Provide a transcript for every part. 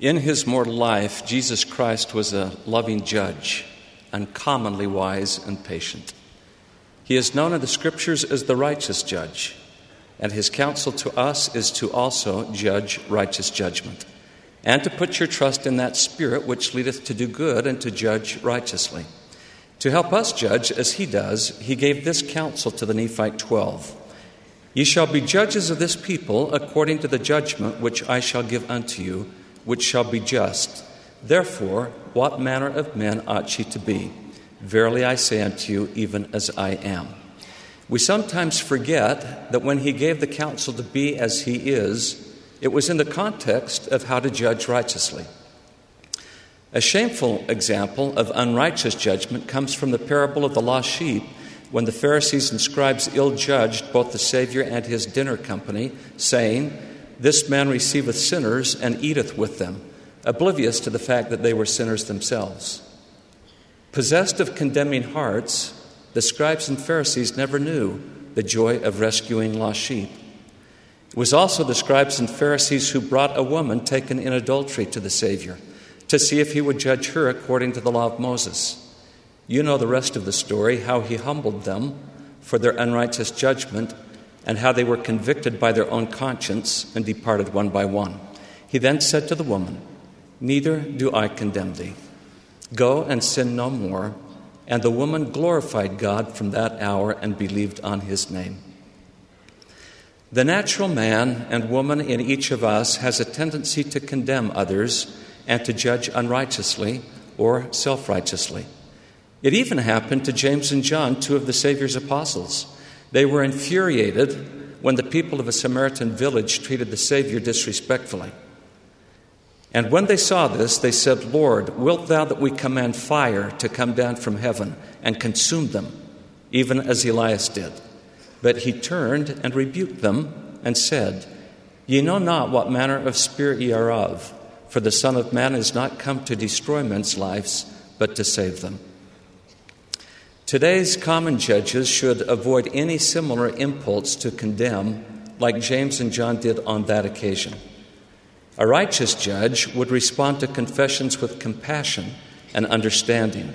In his mortal life, Jesus Christ was a loving judge, uncommonly wise and patient. He is known in the scriptures as the righteous judge, and his counsel to us is to also judge righteous judgment, and to put your trust in that Spirit which leadeth to do good and to judge righteously. To help us judge as he does, he gave this counsel to the Nephite twelve Ye shall be judges of this people according to the judgment which I shall give unto you which shall be just. Therefore, what manner of men ought ye to be? Verily I say unto you, even as I am. We sometimes forget that when he gave the counsel to be as he is, it was in the context of how to judge righteously. A shameful example of unrighteous judgment comes from the parable of the lost sheep when the Pharisees and scribes ill judged both the Savior and his dinner company, saying, this man receiveth sinners and eateth with them, oblivious to the fact that they were sinners themselves. Possessed of condemning hearts, the scribes and Pharisees never knew the joy of rescuing lost sheep. It was also the scribes and Pharisees who brought a woman taken in adultery to the Savior to see if he would judge her according to the law of Moses. You know the rest of the story how he humbled them for their unrighteous judgment and how they were convicted by their own conscience and departed one by one. He then said to the woman, Neither do I condemn thee. Go and sin no more. And the woman glorified God from that hour and believed on his name. The natural man and woman in each of us has a tendency to condemn others and to judge unrighteously or self righteously. It even happened to James and John, two of the Savior's apostles. They were infuriated when the people of a Samaritan village treated the Savior disrespectfully. And when they saw this, they said, Lord, wilt thou that we command fire to come down from heaven and consume them, even as Elias did? But he turned and rebuked them and said, Ye know not what manner of spirit ye are of, for the Son of Man is not come to destroy men's lives, but to save them. Today's common judges should avoid any similar impulse to condemn, like James and John did on that occasion. A righteous judge would respond to confessions with compassion and understanding.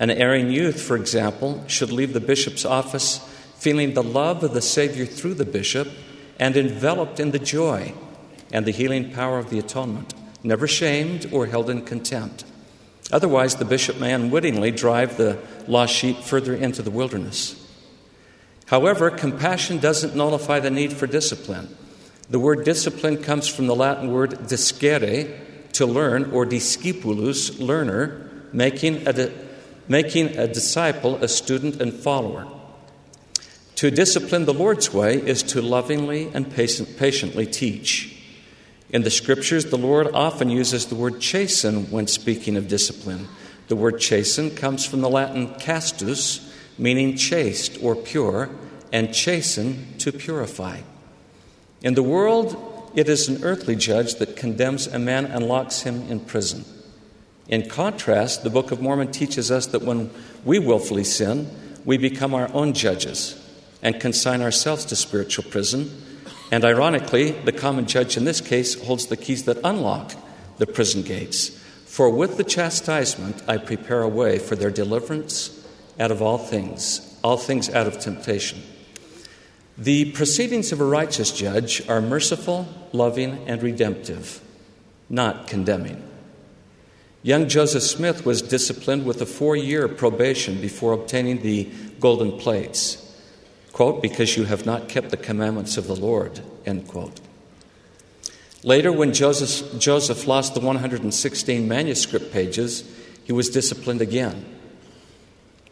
An erring youth, for example, should leave the bishop's office feeling the love of the Savior through the bishop and enveloped in the joy and the healing power of the atonement, never shamed or held in contempt. Otherwise, the bishop may unwittingly drive the lost sheep further into the wilderness. However, compassion doesn't nullify the need for discipline. The word discipline comes from the Latin word discere, to learn, or discipulus, learner, making a, di- making a disciple a student and follower. To discipline the Lord's way is to lovingly and patient, patiently teach. In the scriptures, the Lord often uses the word chasten when speaking of discipline. The word chasten comes from the Latin castus, meaning chaste or pure, and chasten to purify. In the world, it is an earthly judge that condemns a man and locks him in prison. In contrast, the Book of Mormon teaches us that when we willfully sin, we become our own judges and consign ourselves to spiritual prison and ironically, the common judge in this case holds the keys that unlock the prison gates. For with the chastisement I prepare a way for their deliverance out of all things, all things out of temptation. The proceedings of a righteous judge are merciful, loving, and redemptive, not condemning. Young Joseph Smith was disciplined with a four year probation before obtaining the golden plates quote, because you have not kept the commandments of the Lord, end quote. Later, when Joseph, Joseph lost the 116 manuscript pages, he was disciplined again.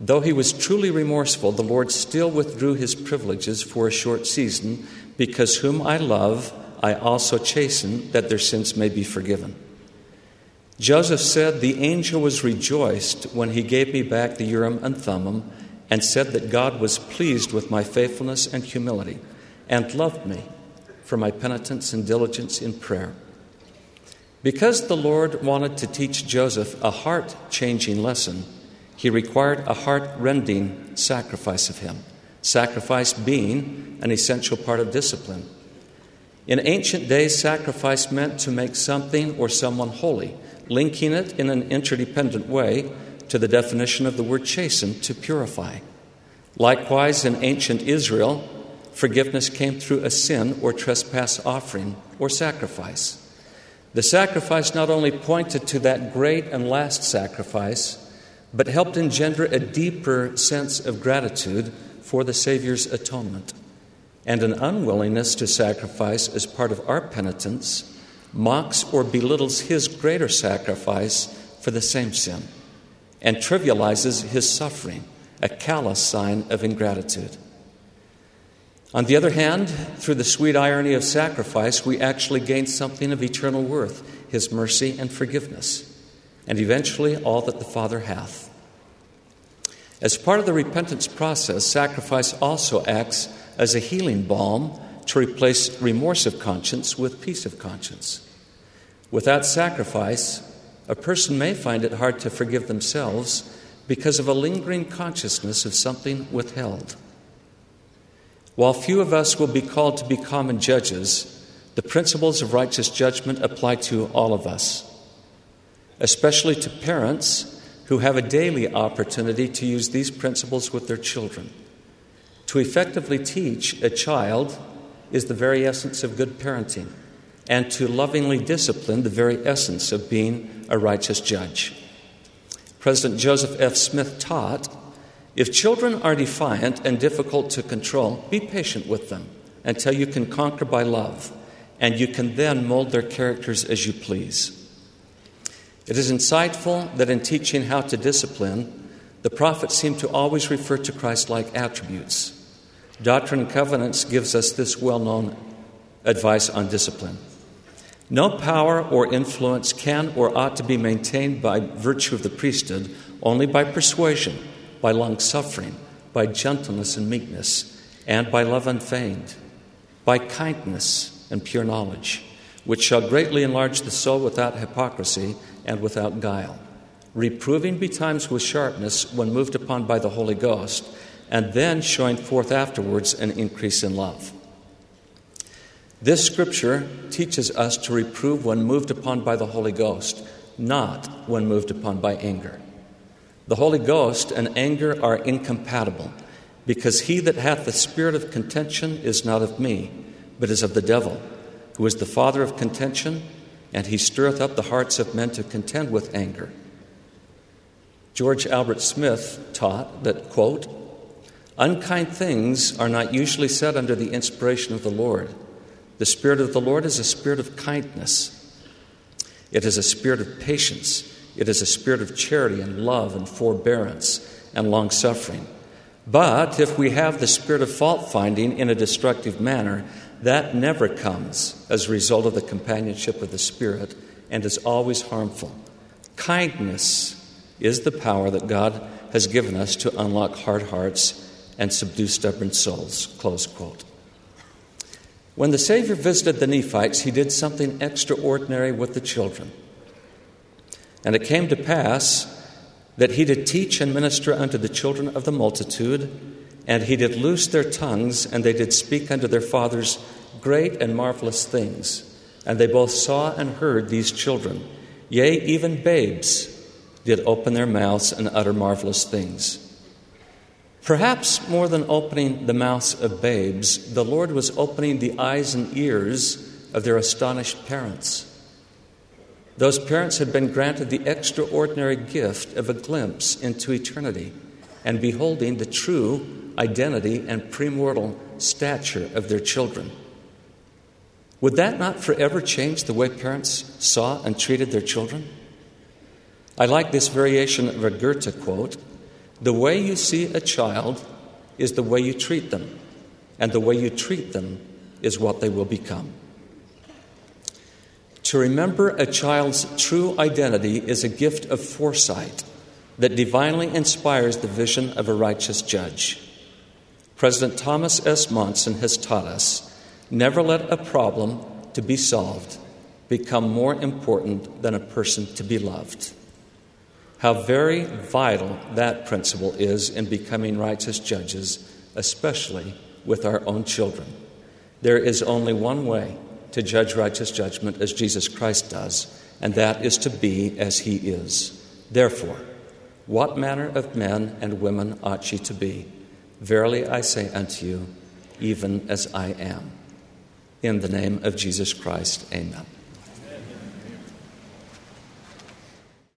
Though he was truly remorseful, the Lord still withdrew his privileges for a short season, because whom I love, I also chasten, that their sins may be forgiven. Joseph said, The angel was rejoiced when he gave me back the Urim and Thummim and said that God was pleased with my faithfulness and humility and loved me for my penitence and diligence in prayer. Because the Lord wanted to teach Joseph a heart changing lesson, he required a heart rending sacrifice of him, sacrifice being an essential part of discipline. In ancient days, sacrifice meant to make something or someone holy, linking it in an interdependent way to the definition of the word chasten, to purify. Likewise, in ancient Israel, forgiveness came through a sin or trespass offering or sacrifice. The sacrifice not only pointed to that great and last sacrifice, but helped engender a deeper sense of gratitude for the Savior's atonement. And an unwillingness to sacrifice as part of our penitence mocks or belittles his greater sacrifice for the same sin and trivializes his suffering, a callous sign of ingratitude. On the other hand, through the sweet irony of sacrifice, we actually gain something of eternal worth his mercy and forgiveness, and eventually all that the Father hath. As part of the repentance process, sacrifice also acts as a healing balm to replace remorse of conscience with peace of conscience. Without sacrifice, a person may find it hard to forgive themselves because of a lingering consciousness of something withheld. While few of us will be called to be common judges, the principles of righteous judgment apply to all of us, especially to parents who have a daily opportunity to use these principles with their children. To effectively teach a child is the very essence of good parenting, and to lovingly discipline the very essence of being a righteous judge. President Joseph F. Smith taught if children are defiant and difficult to control, be patient with them until you can conquer by love, and you can then mold their characters as you please. It is insightful that in teaching how to discipline, the prophets seem to always refer to Christ like attributes. Doctrine and Covenants gives us this well known advice on discipline. No power or influence can or ought to be maintained by virtue of the priesthood, only by persuasion, by long suffering, by gentleness and meekness, and by love unfeigned, by kindness and pure knowledge, which shall greatly enlarge the soul without hypocrisy and without guile, reproving betimes with sharpness when moved upon by the Holy Ghost, and then showing forth afterwards an increase in love. This scripture teaches us to reprove when moved upon by the Holy Ghost, not when moved upon by anger. The Holy Ghost and anger are incompatible, because he that hath the spirit of contention is not of me, but is of the devil, who is the father of contention, and he stirreth up the hearts of men to contend with anger. George Albert Smith taught that, quote, unkind things are not usually said under the inspiration of the Lord the Spirit of the Lord is a spirit of kindness, it is a spirit of patience, it is a spirit of charity and love and forbearance and long suffering. But if we have the spirit of fault finding in a destructive manner, that never comes as a result of the companionship of the Spirit and is always harmful. Kindness is the power that God has given us to unlock hard hearts and subdue stubborn souls. Close quote. When the Savior visited the Nephites, he did something extraordinary with the children. And it came to pass that he did teach and minister unto the children of the multitude, and he did loose their tongues, and they did speak unto their fathers great and marvelous things. And they both saw and heard these children, yea, even babes, did open their mouths and utter marvelous things. Perhaps more than opening the mouths of babes, the Lord was opening the eyes and ears of their astonished parents. Those parents had been granted the extraordinary gift of a glimpse into eternity and beholding the true identity and premortal stature of their children. Would that not forever change the way parents saw and treated their children? I like this variation of a Goethe quote the way you see a child is the way you treat them, and the way you treat them is what they will become. To remember a child's true identity is a gift of foresight that divinely inspires the vision of a righteous judge. President Thomas S. Monson has taught us never let a problem to be solved become more important than a person to be loved. How very vital that principle is in becoming righteous judges, especially with our own children. There is only one way to judge righteous judgment as Jesus Christ does, and that is to be as he is. Therefore, what manner of men and women ought ye to be? Verily I say unto you, even as I am. In the name of Jesus Christ, amen.